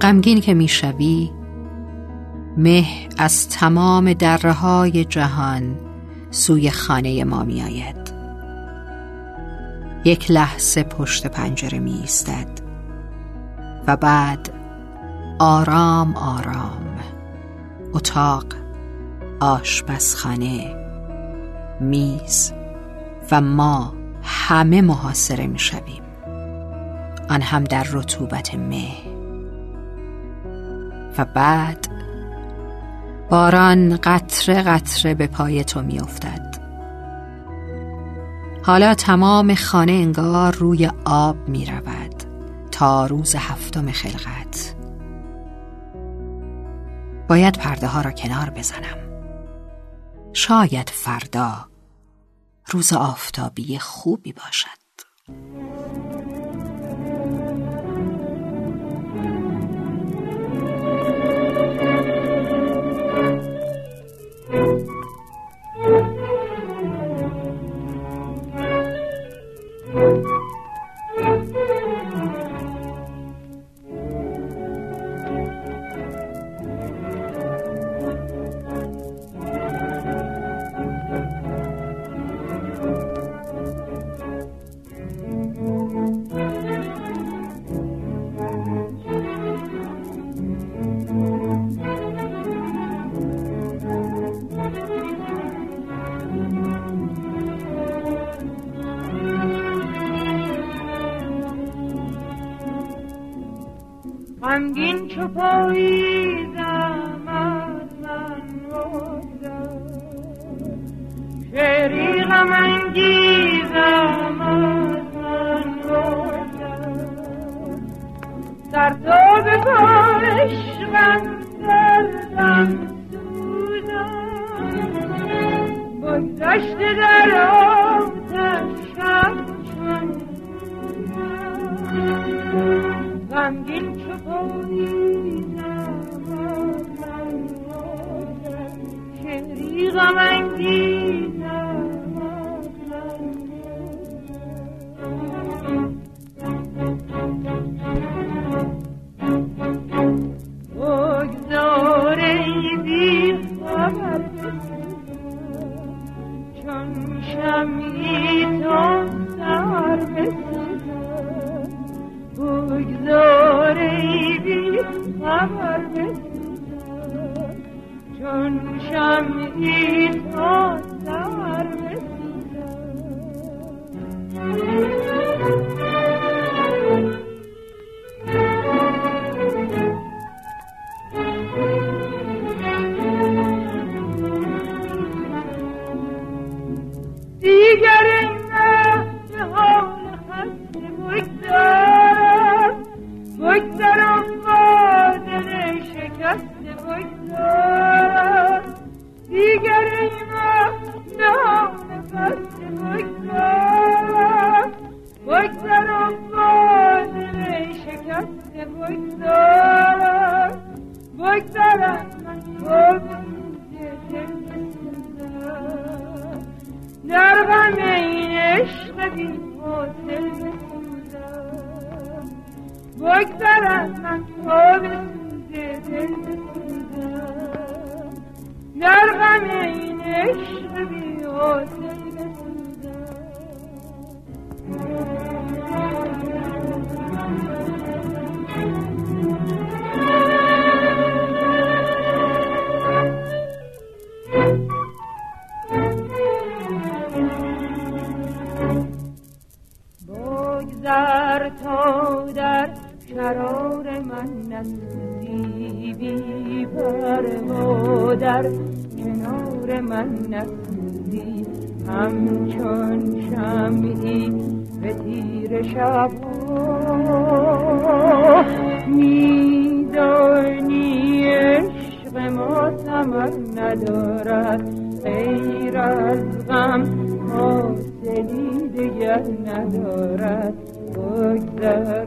غمگین که می‌شوی مه از تمام دره های جهان سوی خانه ما می آید یک لحظه پشت پنجره می ایستد و بعد آرام آرام اتاق آشپزخانه میز و ما همه محاصره می شویم آن هم در رطوبت مه. و بعد باران قطره قطره به پای تو می افتد. حالا تمام خانه انگار روی آب می رود تا روز هفتم خلقت. باید پرده ها را کنار بزنم. شاید فردا روز آفتابی خوبی باشد. غمگین چو پاییزم از من شعری غم انگیزم از من در تو به عشقم دردم سوزم بگذشته در غمگین چو پاییزم شعری غم خبر بسوزم چون شمعی تو بگذر از من تا در غم این عشق بی حاصل بگذر تا در شرار من نسوزی بی و در کنار من نسوزی همچون شمعی به تیر شب میدانی عشق ما ثمر ندارد. غیر از غم حاصلی دیگر ندارد. بگذر